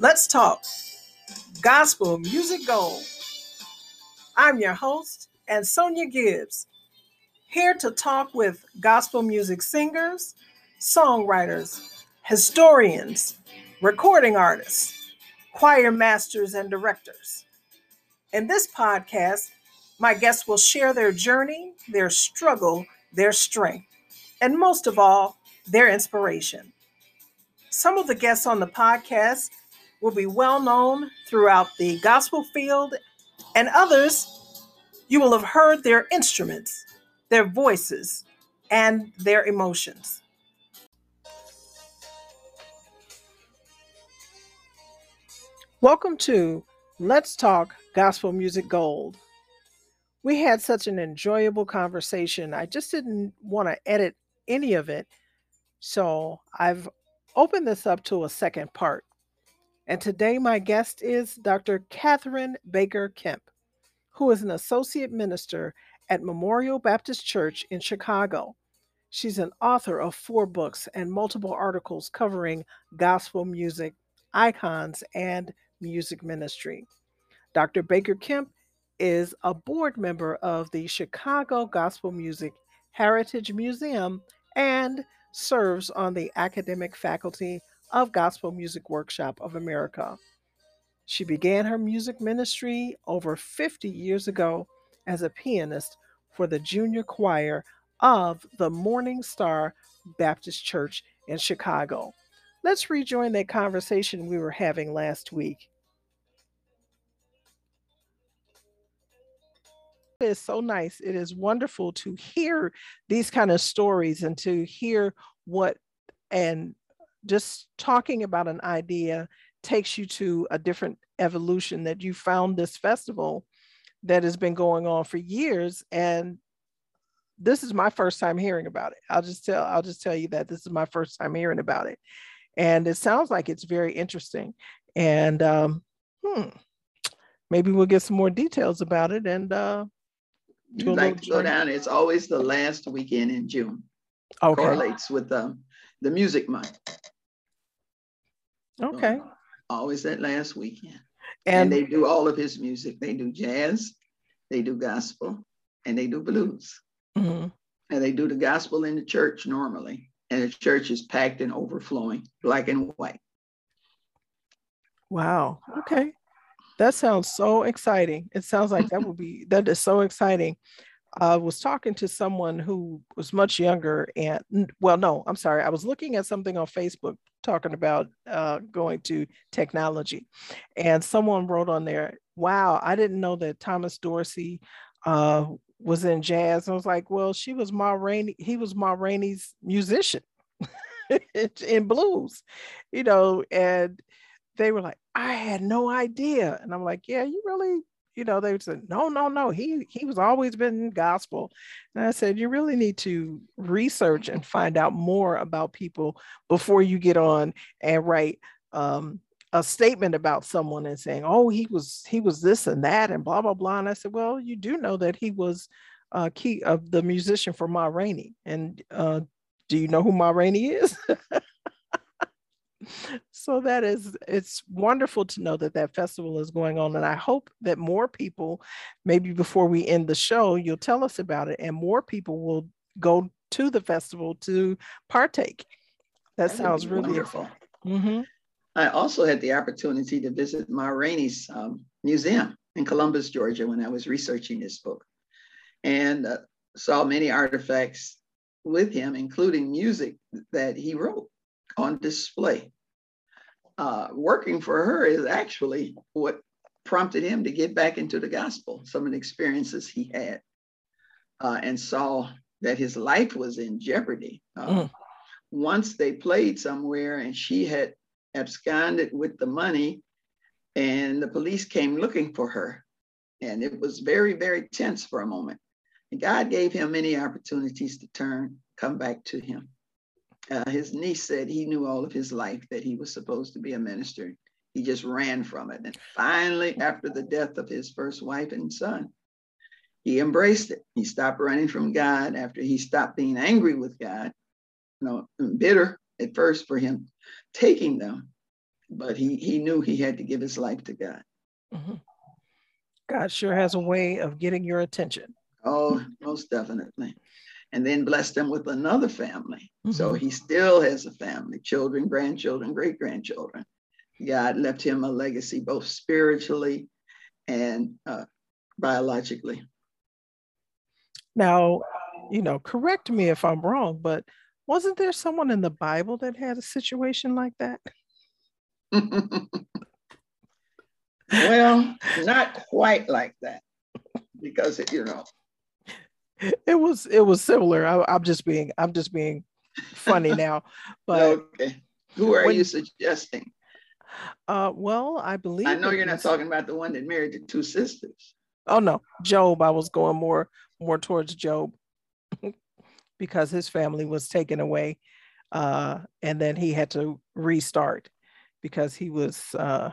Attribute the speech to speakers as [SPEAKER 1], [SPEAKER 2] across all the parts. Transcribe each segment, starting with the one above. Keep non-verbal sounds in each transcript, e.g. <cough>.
[SPEAKER 1] Let's talk gospel music gold. I'm your host, and Sonia Gibbs, here to talk with gospel music singers, songwriters, historians, recording artists, choir masters, and directors. In this podcast, my guests will share their journey, their struggle, their strength, and most of all, their inspiration. Some of the guests on the podcast will be well known throughout the gospel field, and others you will have heard their instruments, their voices, and their emotions. Welcome to Let's Talk Gospel Music Gold. We had such an enjoyable conversation. I just didn't want to edit any of it. So I've opened this up to a second part. And today, my guest is Dr. Catherine Baker Kemp, who is an associate minister at Memorial Baptist Church in Chicago. She's an author of four books and multiple articles covering gospel music, icons, and music ministry. Dr. Baker Kemp is a board member of the Chicago Gospel Music Heritage Museum and serves on the academic faculty of Gospel Music Workshop of America. She began her music ministry over 50 years ago as a pianist for the junior choir of the Morning Star Baptist Church in Chicago. Let's rejoin that conversation we were having last week. It is so nice. It is wonderful to hear these kind of stories and to hear what and just talking about an idea takes you to a different evolution that you found this festival that has been going on for years. And this is my first time hearing about it. I'll just tell i'll just tell you that this is my first time hearing about it. And it sounds like it's very interesting. And um, hmm, maybe we'll get some more details about it and uh
[SPEAKER 2] like to go down. It's always the last weekend in june.
[SPEAKER 1] Okay.
[SPEAKER 2] correlates with um, the music month
[SPEAKER 1] Okay.
[SPEAKER 2] So, always that last weekend. And, and, they do all of his music. They do jazz, they do gospel, and they do blues. Mm-hmm. And they do the gospel in the church normally. And the church is packed and overflowing, black and white.
[SPEAKER 1] Wow. Okay. That sounds so exciting. It sounds like that would be, that is so exciting. I was talking to someone who was much younger and well no i'm sorry i was looking at something on facebook talking about uh, going to technology. And someone wrote on there, wow, I didn't know that Thomas Dorsey uh, was in jazz. I was like, well, she was Ma Rainey, he was Ma Rainey's musician <laughs> in blues, you know, and they were like, I had no idea. And I'm like, yeah, you really you know, they said, no, no, no, he he was always been gospel. And I said, you really need to research and find out more about people before you get on and write um, a statement about someone and saying, oh, he was he was this and that and blah blah blah. And I said, well, you do know that he was uh, key of the musician for Ma Rainey. And uh, do you know who Ma Rainey is? <laughs> so that is it's wonderful to know that that festival is going on and i hope that more people maybe before we end the show you'll tell us about it and more people will go to the festival to partake. That, that sounds really
[SPEAKER 2] wonderful. Mm-hmm. i also had the opportunity to visit ma rainey's um, museum in columbus georgia when i was researching this book and uh, saw many artifacts with him including music that he wrote on display uh, working for her is actually what prompted him to get back into the gospel, some of the experiences he had, uh, and saw that his life was in jeopardy. Uh, mm. Once they played somewhere and she had absconded with the money, and the police came looking for her. And it was very, very tense for a moment. And God gave him many opportunities to turn, come back to him. Uh, his niece said he knew all of his life that he was supposed to be a minister. He just ran from it. And finally, after the death of his first wife and son, he embraced it. He stopped running from God after he stopped being angry with God, you know, bitter at first for him taking them. but he he knew he had to give his life to God. Mm-hmm.
[SPEAKER 1] God sure has a way of getting your attention.
[SPEAKER 2] Oh, most definitely. And then blessed him with another family. Mm-hmm. So he still has a family, children, grandchildren, great grandchildren. God left him a legacy, both spiritually and uh, biologically.
[SPEAKER 1] Now, you know, correct me if I'm wrong, but wasn't there someone in the Bible that had a situation like that? <laughs>
[SPEAKER 2] well, not quite like that, because you know, <laughs>
[SPEAKER 1] it was it was similar. I, am just being I'm just being funny <laughs> now, but
[SPEAKER 2] okay. Who are when, you suggesting?
[SPEAKER 1] Uh, well, I believe
[SPEAKER 2] I know you're not talking about the one that married the two sisters.
[SPEAKER 1] Oh no, Job. I was going more more towards Job <laughs> because his family was taken away, uh, and then he had to restart because he was uh,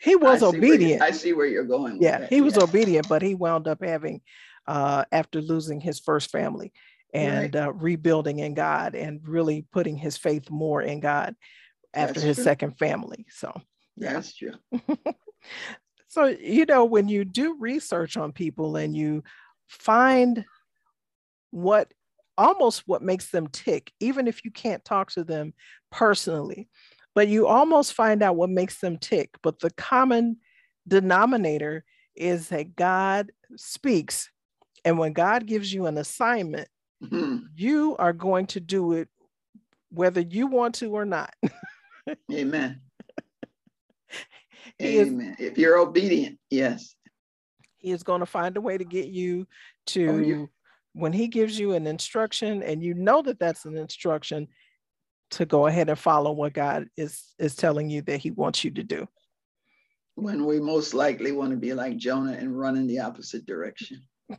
[SPEAKER 1] he was obedient.
[SPEAKER 2] I see where you're going.
[SPEAKER 1] Yeah, he was yeah. obedient, but he wound up having uh, after losing his first family and right. uh, rebuilding in God and really putting his faith more in God after That's his true. second family. So
[SPEAKER 2] yeah. That's true. <laughs>
[SPEAKER 1] so you know when you do research on people and you find what almost what makes them tick, even if you can't talk to them personally, but you almost find out what makes them tick. But the common denominator is that God speaks. And when God gives you an assignment, mm-hmm. you are going to do it whether you want to or not.
[SPEAKER 2] Amen. <laughs> Amen. Is, if you're obedient, yes.
[SPEAKER 1] He is going to find a way to get you to, oh, yeah. when he gives you an instruction and you know that that's an instruction, to go ahead and follow what God is is telling you that he wants you to do.
[SPEAKER 2] When we most likely want to be like Jonah and run in the opposite direction. <laughs>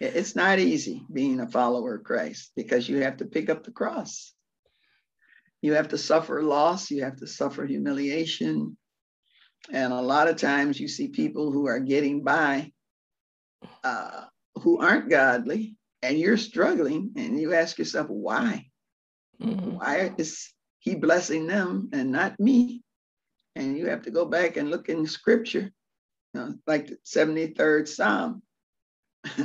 [SPEAKER 2] it's not easy being a follower of Christ because you have to pick up the cross. You have to suffer loss, you have to suffer humiliation. And a lot of times you see people who are getting by uh, who aren't godly, and you're struggling, and you ask yourself, why? Mm-hmm. Why is he blessing them and not me? And you have to go back and look in scripture, you know, like the 73rd Psalm. <laughs>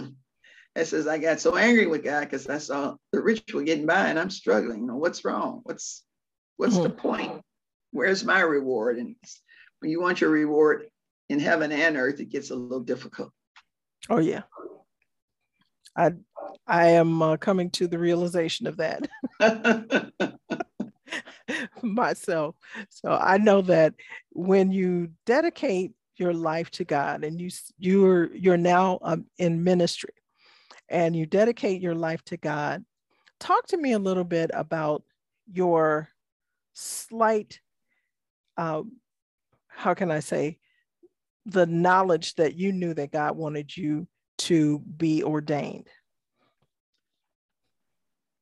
[SPEAKER 2] it says, I got so angry with God because I saw the rich were getting by and I'm struggling. You know, what's wrong? What's what's mm-hmm. the point? Where's my reward? And when you want your reward in heaven and earth, it gets a little difficult.
[SPEAKER 1] Oh yeah. I I am uh, coming to the realization of that <laughs> myself. So I know that when you dedicate your life to God and you you're you're now um, in ministry and you dedicate your life to God, talk to me a little bit about your slight um, how can I say the knowledge that you knew that God wanted you to be ordained?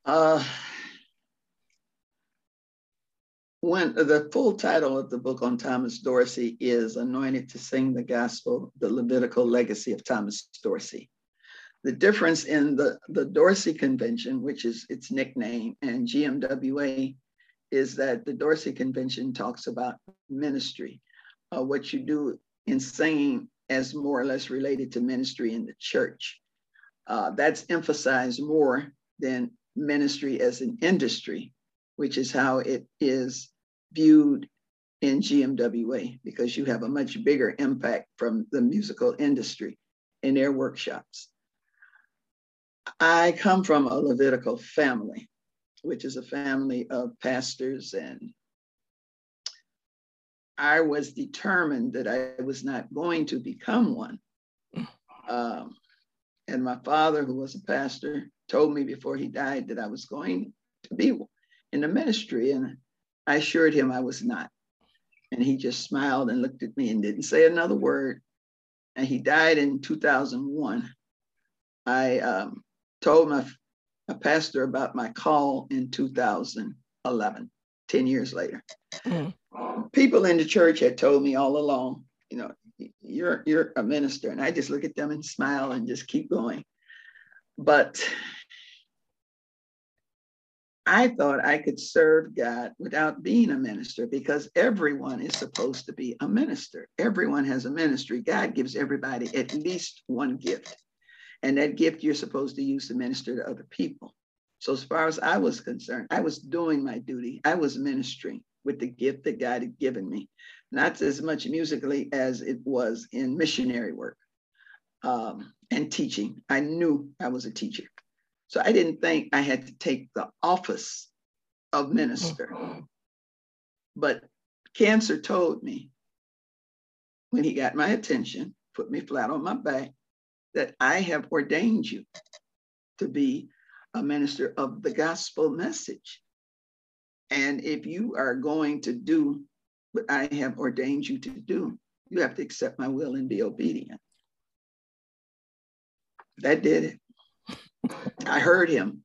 [SPEAKER 2] Uh, when the full title of the book on Thomas Dorsey is Anointed to Sing the Gospel, the Levitical Legacy of Thomas Dorsey. The difference in the, the Dorsey Convention, which is its nickname, and GMWA is that the Dorsey Convention talks about ministry, uh, what you do in singing as more or less related to ministry in the church. Uh, that's emphasized more than ministry as an industry, which is how it is viewed in GMWA, because you have a much bigger impact from the musical industry in their workshops. I come from a Levitical family, which is a family of pastors and I was determined that I was not going to become one. Um, and my father, who was a pastor, told me before he died that I was going to be in the ministry. And I assured him I was not. And he just smiled and looked at me and didn't say another word. And he died in 2001. I um, told my, my pastor about my call in 2011, 10 years later. Mm people in the church had told me all along, you know, you're you're a minister, and I just look at them and smile and just keep going. But I thought I could serve God without being a minister because everyone is supposed to be a minister. Everyone has a ministry. God gives everybody at least one gift. And that gift you're supposed to use to minister to other people. So, as far as I was concerned, I was doing my duty. I was ministering with the gift that God had given me, not as much musically as it was in missionary work um, and teaching. I knew I was a teacher. So I didn't think I had to take the office of minister. But cancer told me when he got my attention, put me flat on my back, that I have ordained you to be a minister of the gospel message. And if you are going to do what I have ordained you to do, you have to accept my will and be obedient. That did it. I heard him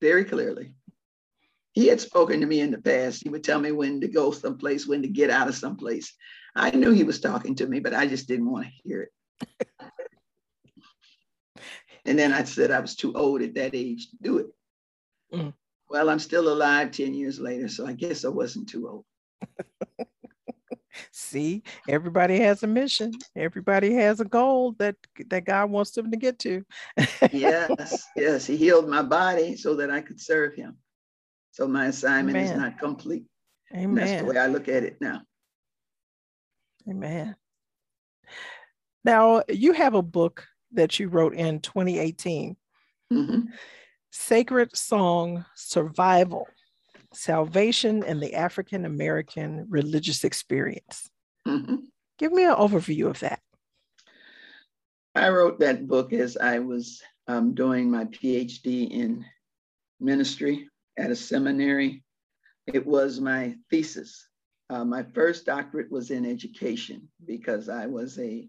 [SPEAKER 2] very clearly. He had spoken to me in the past. He would tell me when to go someplace, when to get out of someplace. I knew he was talking to me, but I just didn't want to hear it. <laughs> and then I said I was too old at that age to do it. Mm. Well, I'm still alive 10 years later, so I guess I wasn't too old. <laughs>
[SPEAKER 1] See, everybody has a mission. Everybody has a goal that that God wants them to get to.
[SPEAKER 2] yes, <laughs> yes. He healed my body so that I could serve him. So my assignment Amen. is not complete. Amen. And that's the way I look at it now.
[SPEAKER 1] Amen. Now you have a book that you wrote in 2018. Mm-hmm. Sacred Song Survival Salvation and the African American Religious Experience. Mm-hmm. Give me an overview of that.
[SPEAKER 2] I wrote that book as I was um, doing my PhD in ministry at a seminary. It was my thesis. Uh, my first doctorate was in education because I was a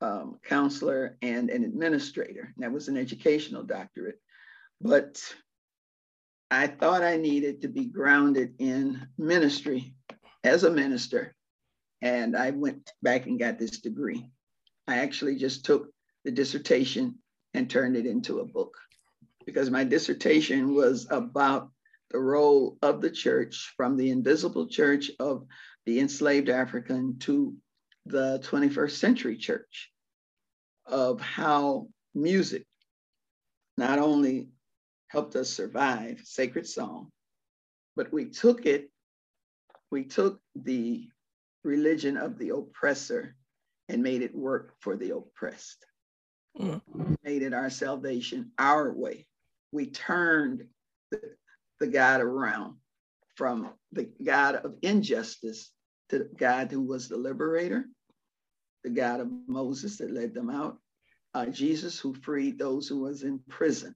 [SPEAKER 2] um, counselor and an administrator. And That was an educational doctorate. But I thought I needed to be grounded in ministry as a minister. And I went back and got this degree. I actually just took the dissertation and turned it into a book because my dissertation was about the role of the church from the invisible church of the enslaved African to the 21st century church, of how music not only helped us survive sacred song. But we took it we took the religion of the oppressor and made it work for the oppressed. Mm. made it our salvation our way. We turned the, the god around from the god of injustice to the god who was the liberator the god of moses that led them out uh, jesus who freed those who was in prison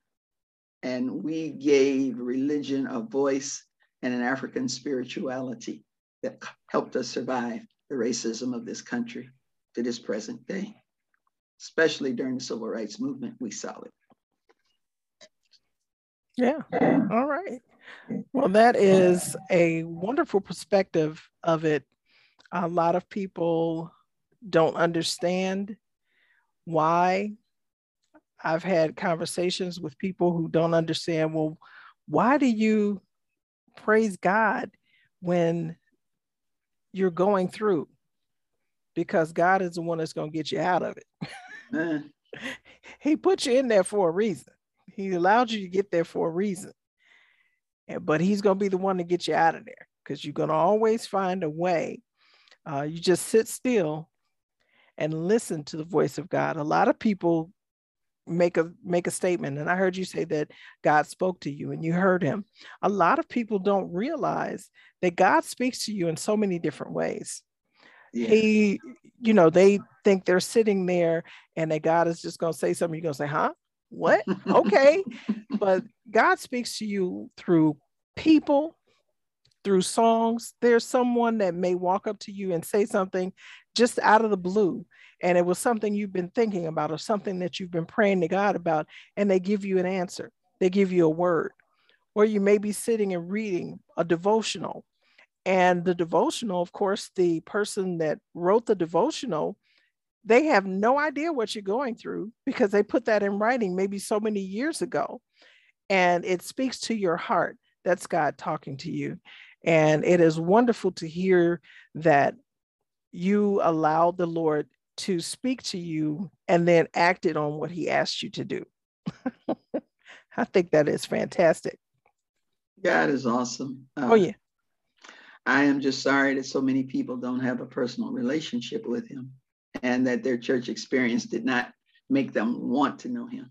[SPEAKER 2] and we gave religion a voice and an African spirituality that helped us survive the racism of this country to this present day. Especially during the civil rights movement, we saw it.
[SPEAKER 1] Yeah, all right. Well, that is a wonderful perspective of it. A lot of people don't understand why I've had conversations with people who don't understand, well, why do you praise God when you're going through? Because God is the one that's going to get you out of it. <laughs> he put you in there for a reason. He allowed you to get there for a reason. But he's going to be the one to get you out of there because you're going to always find a way. Uh, you just sit still and listen to the voice of God. A lot of people make a make a statement and i heard you say that god spoke to you and you heard him. A lot of people don't realize that god speaks to you in so many different ways. Yeah. he you know they think they're sitting there and that god is just going to say something you're going to say huh? What? Okay. <laughs> But god speaks to you through people through songs there's someone that may walk up to you and say something just out of the blue and it was something you've been thinking about or something that you've been praying to God about, and they give you an answer, they give you a word. Or you may be sitting and reading a devotional. And the devotional, of course, the person that wrote the devotional, they have no idea what you're going through because they put that in writing maybe so many years ago. and it speaks to your heart. That's God talking to you. And it is wonderful to hear that you allowed the Lord to speak to you and then acted on what he asked you to do. <laughs> I think that is fantastic.
[SPEAKER 2] God is awesome.
[SPEAKER 1] Uh, oh, yeah.
[SPEAKER 2] I am just sorry that so many people don't have a personal relationship with him and that their church experience did not make them want to know him.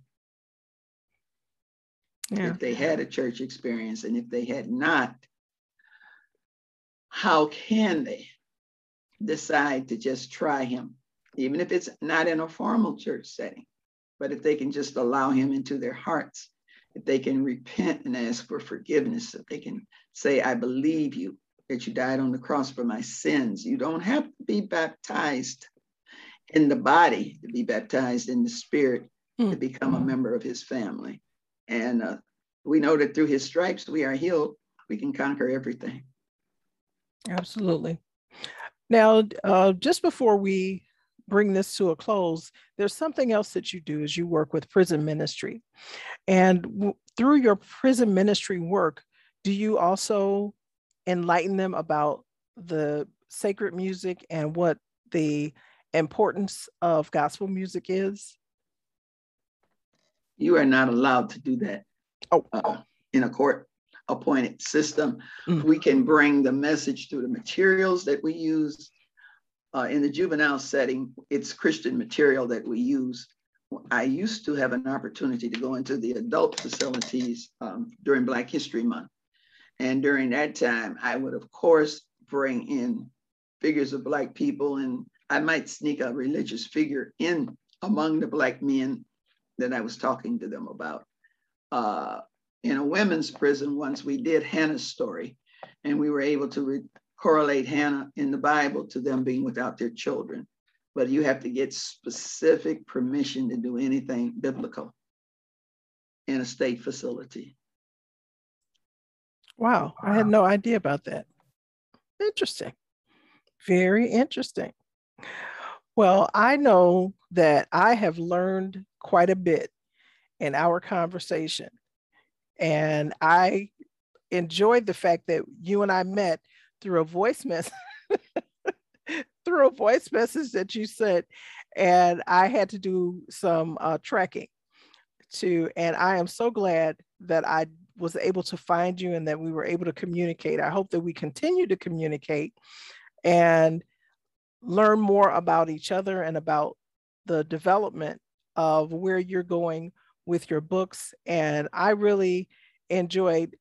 [SPEAKER 2] Yeah. If they had a church experience and if they had not, how can they decide to just try him, even if it's not in a formal church setting? But if they can just allow him into their hearts, if they can repent and ask for forgiveness, if they can say, I believe you, that you died on the cross for my sins. You don't have to be baptized in the body to be baptized in the spirit mm. to become a member of his family. And uh, we know that through his stripes we are healed. We can conquer everything.
[SPEAKER 1] Absolutely. Now, uh, just before we bring this to a close, there's something else that you do as you work with prison ministry. And w- through your prison ministry work, do you also enlighten them about the sacred music and what the importance of gospel music is?
[SPEAKER 2] You are not allowed to do that.
[SPEAKER 1] Oh, uh,
[SPEAKER 2] in a court appointed system. Mm. We can bring the message through the materials that we use. Uh, in the juvenile setting, it's Christian material that we use. I used to have an opportunity to go into the adult facilities um, during Black History Month. And during that time, I would, of course, bring in figures of Black people, and I might sneak a religious figure in among the Black men that I was talking to them about. Uh, in a women's prison once we did Hannah's story, and we were able to re- correlate Hannah in the Bible to them being without their children. But you have to get specific permission to do anything biblical in a state facility.
[SPEAKER 1] Wow, I had no idea about that. Interesting. Very interesting. Well, I know that I have learned quite a bit in our conversation. And I enjoyed the fact that you and I met through a voice message <laughs> through a voice message that you sent and I had to do some uh, tracking to and I am so glad that I was able to find you and that we were able to communicate. I hope that we continue to communicate and learn more about each other and about the development of where you're going with your books. And I really enjoyed,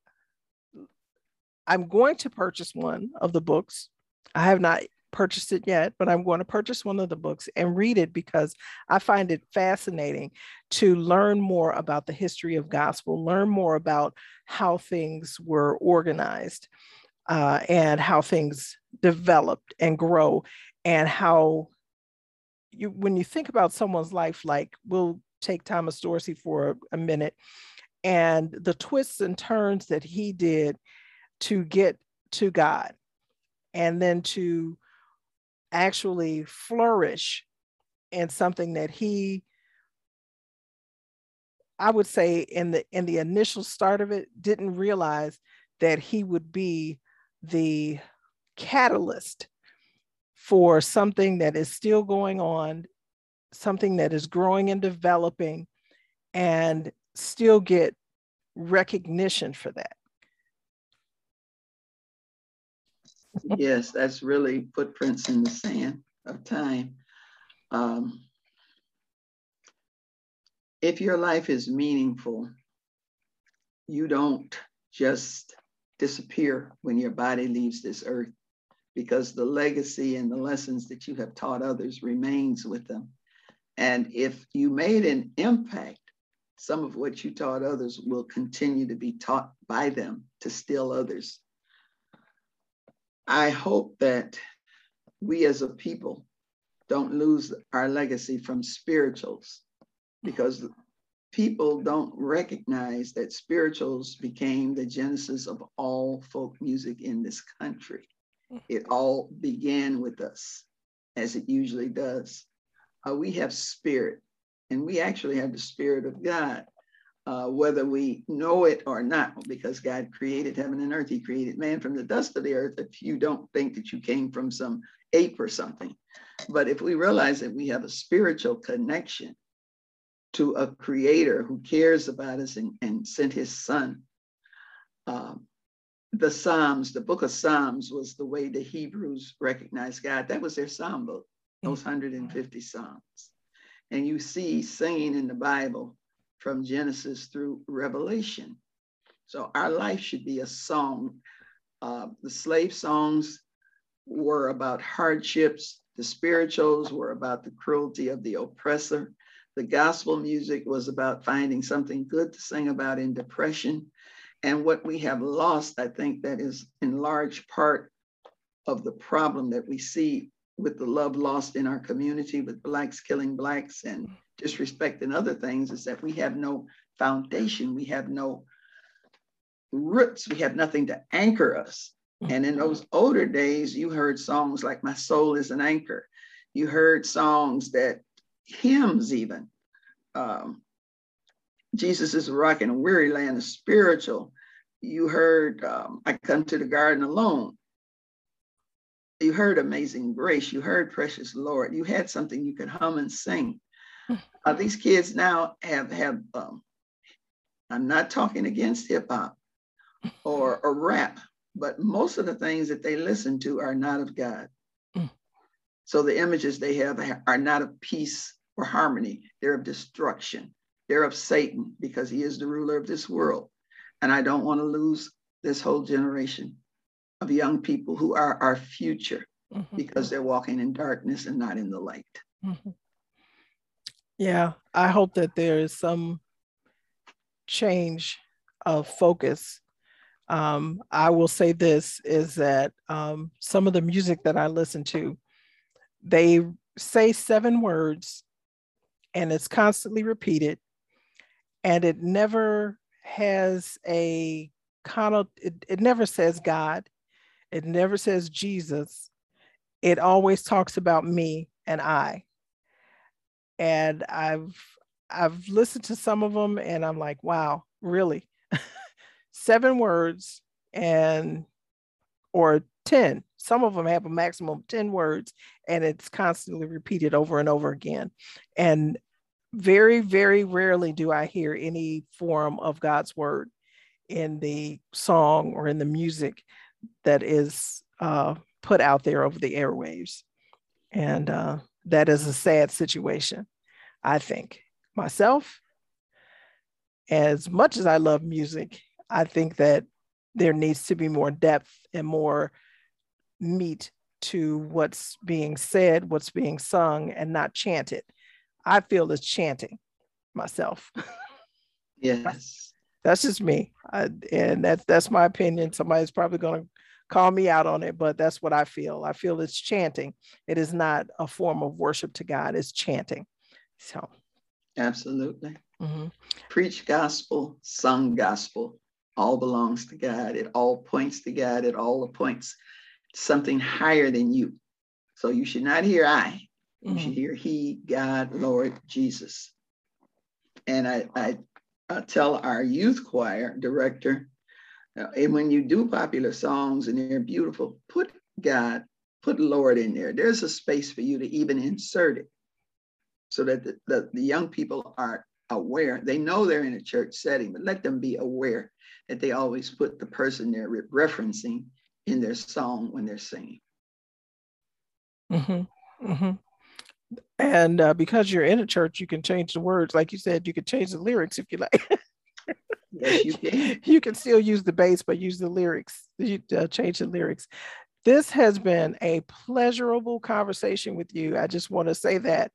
[SPEAKER 1] I'm going to purchase one of the books. I have not purchased it yet, but I'm going to purchase one of the books and read it because I find it fascinating to learn more about the history of gospel, learn more about how things were organized uh, and how things developed and grow and how you when you think about someone's life like we'll take Thomas Dorsey for a minute and the twists and turns that he did to get to God and then to actually flourish in something that he I would say in the in the initial start of it didn't realize that he would be the catalyst for something that is still going on something that is growing and developing and still get recognition for that.
[SPEAKER 2] yes, that's really footprints in the sand of time. Um, if your life is meaningful, you don't just disappear when your body leaves this earth because the legacy and the lessons that you have taught others remains with them. And if you made an impact, some of what you taught others will continue to be taught by them to still others. I hope that we as a people don't lose our legacy from spirituals because people don't recognize that spirituals became the genesis of all folk music in this country. Mm-hmm. It all began with us, as it usually does uh, we have spirit, and we actually have the spirit of God. uh, whether we know it or not, because God created heaven and earth. He created man from the dust of the earth. If you don't think that you came from some ape or something, but if we realize that we have a spiritual connection to a creator who cares about us and, and sent his son, um, the Psalms, the book of Psalms was the way the Hebrews recognized God. That was their psalm book, those 150 Psalms. And you see singing in the Bible from Genesis through Revelation. So our life should be a song. Uh, the slave songs were about hardships, the spirituals were about the cruelty of the oppressor. The gospel music was about finding something good to sing about in depression. And what we have lost, I think that is in large part of the problem that we see with the love lost in our community, with Blacks killing Blacks and disrespect and other things, is that we have no foundation, we have no roots, we have nothing to anchor us. And in those older days, you heard songs like My Soul is an Anchor. You heard songs that, hymns even, um, Jesus is a rock in a weary land, is spiritual. You heard um, I come to the garden alone. You heard Amazing Grace. You heard Precious Lord. You had something you could hum and sing. Uh, these kids now have have. Um, I'm not talking against hip hop or, or rap, but most of the things that they listen to are not of God. Mm. So the images they have are not of peace or harmony; they're of destruction. They're of Satan because he is the ruler of this world. And I don't want to lose this whole generation of young people who are our future mm-hmm. because they're walking in darkness and not in the light. Mm-hmm.
[SPEAKER 1] Yeah, I hope that there is some change of focus. Um, I will say this is that um, some of the music that I listen to, they say seven words and it's constantly repeated and it never has a conno- it, it never says God, it never says Jesus. It always talks about me and I. And I've I've listened to some of them and I'm like, wow, really? <laughs> Seven words and or 10. Some of them have a maximum of 10 words and it's constantly repeated over and over again. And very, very rarely do I hear any form of God's word in the song or in the music that is uh, put out there over the airwaves. And uh, that is a sad situation, I think. Myself, as much as I love music, I think that there needs to be more depth and more meat to what's being said, what's being sung, and not chanted. I feel is chanting myself. <laughs>
[SPEAKER 2] Yes.
[SPEAKER 1] That's just me. I, and that's that's my opinion. Somebody's probably going to call me out on it, but that's what I feel. I feel it's chanting. It is not a form of worship to God, it's chanting. So
[SPEAKER 2] absolutely. Mm-hmm. Preach gospel, sung gospel, all belongs to God. It all points to God. It all points something higher than you. So you should not hear I. You mm-hmm. should hear He, God, Lord, Jesus. And I, I, I tell our youth choir director, uh, and when you do popular songs and they're beautiful, put God, put Lord in there. There's a space for you to even insert it so that the, the, the young people are aware. They know they're in a church setting, but let them be aware that they always put the person they're referencing in their song when they're singing.
[SPEAKER 1] Mm-hmm. Mm-hmm and uh, because you're in a church you can change the words. Like you said you can change the lyrics if you like. <laughs>
[SPEAKER 2] Yes you can. <laughs>
[SPEAKER 1] You can still use the bass but use the lyrics you uh, change the lyrics. This has been a pleasurable conversation with you. I just want to say that.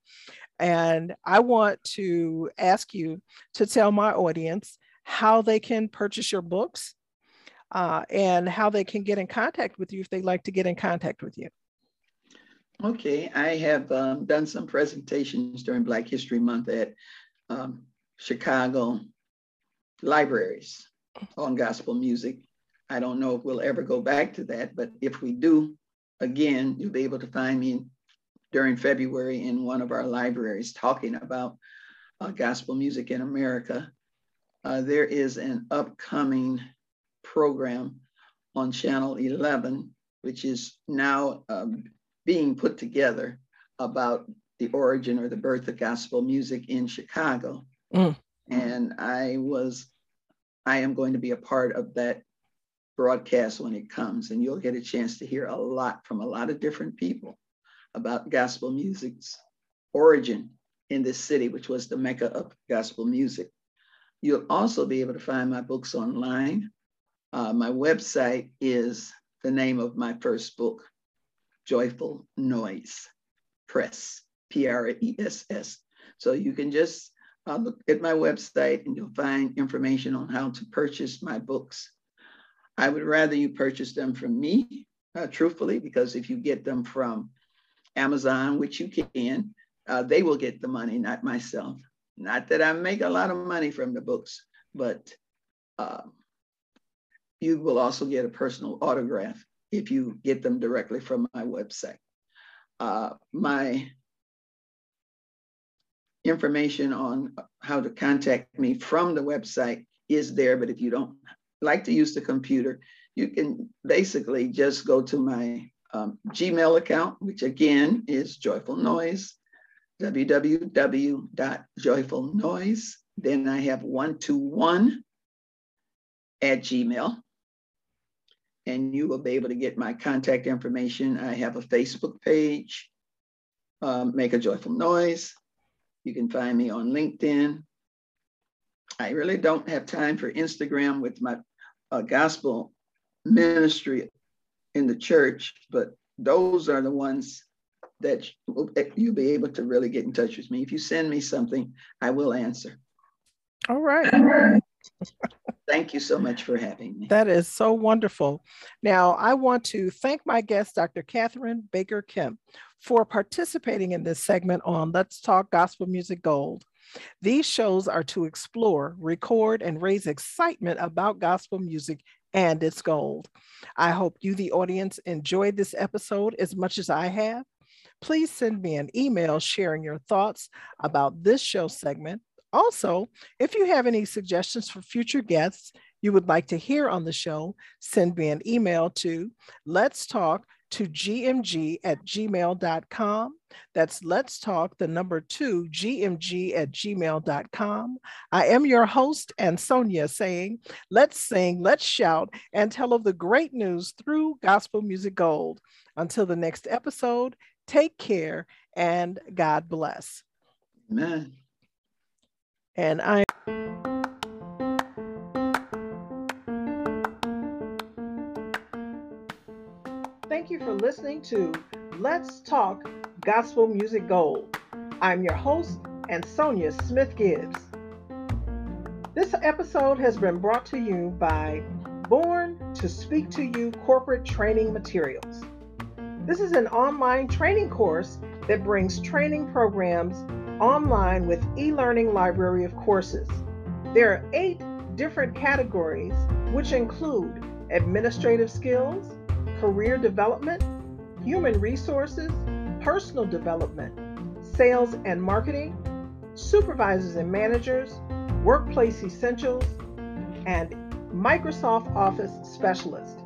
[SPEAKER 1] And i want to ask you to tell my audience how they can purchase your books uh, and how they can get in contact with you if they'd like to get in contact with you
[SPEAKER 2] Okay, I have um, done some presentations during Black History Month at um, Chicago libraries on gospel music. I don't know if we'll ever go back to that, but if we do, again, you'll be able to find me during February in one of our libraries talking about uh, gospel music in America. uh, there is an upcoming program on Channel 11, which is now um, being put together about the origin or the birth of gospel music in Chicago. Mm. And I was, I am going to be a part of that broadcast when it comes, and you'll get a chance to hear a lot from a lot of different people about gospel music's origin in this city, which was the mecca of gospel music. You'll also be able to find my books online. Uh, my website is the name of my first book, Joyful Noise Press, P R E S S. So you can just uh, look at my website and you'll find information on how to purchase my books. I would rather you purchase them from me, uh, truthfully, because if you get them from Amazon, which you can, uh, they will get the money, not myself. Not that I make a lot of money from the books, but uh, you will also get a personal autograph if you get them directly from my website. Uh, my information on how to contact me from the website is there, but if you don't like to use the computer, you can basically just go to my um, Gmail account, which again is Joyful Noise, www.joyfulnoise. Then I have 121 at Gmail. And you will be able to get my contact information. I have a Facebook page, um, Make a Joyful Noise. You can find me on LinkedIn. I really don't have time for Instagram with my uh, gospel ministry in the church, but those are the ones that you'll be able to really get in touch with me. If you send me something, I will answer.
[SPEAKER 1] All right. <laughs>
[SPEAKER 2] Thank you so much for having me.
[SPEAKER 1] That is so wonderful. Now, I want to thank my guest, Dr. Catherine Baker Kemp, for participating in this segment on Let's Talk Gospel Music Gold. These shows are to explore, record, and raise excitement about gospel music and its gold. I hope you, the audience, enjoyed this episode as much as I have. Please send me an email sharing your thoughts about this show segment. Also, if you have any suggestions for future guests you would like to hear on the show, send me an email to let's talk to gmg at gmail.com. That's let's talk, the number two, gmg at gmail.com. I am your host and Sonia saying, let's sing, let's shout, and tell of the great news through Gospel Music Gold. Until the next episode, take care and God bless.
[SPEAKER 2] Amen.
[SPEAKER 1] And I. Thank you for listening to Let's Talk Gospel Music Gold. I'm your host and Sonia Smith Gibbs. This episode has been brought to you by Born to Speak to You Corporate Training Materials. This is an online training course that brings training programs online with e-learning library of courses. There are eight different categories which include administrative skills, career development, human resources, personal development, sales and marketing, supervisors and managers, workplace essentials, and Microsoft Office Specialist.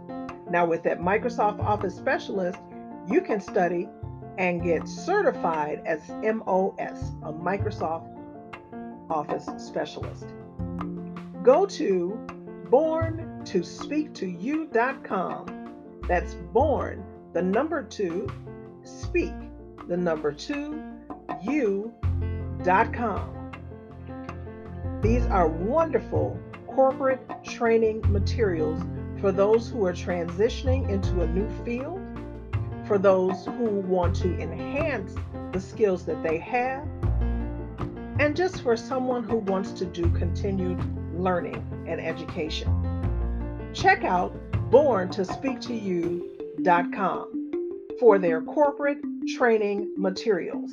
[SPEAKER 1] Now, with that Microsoft Office Specialist, you can study and get certified as MOS, a Microsoft Office Specialist. Go to borntospeaktoyou.com that's born, the number two, speak, the number two, you.com. These are wonderful corporate training materials for those who are transitioning into a new field, for those who want to enhance the skills that they have, and just for someone who wants to do continued learning and education. Check out born to speak to you.com for their corporate training materials.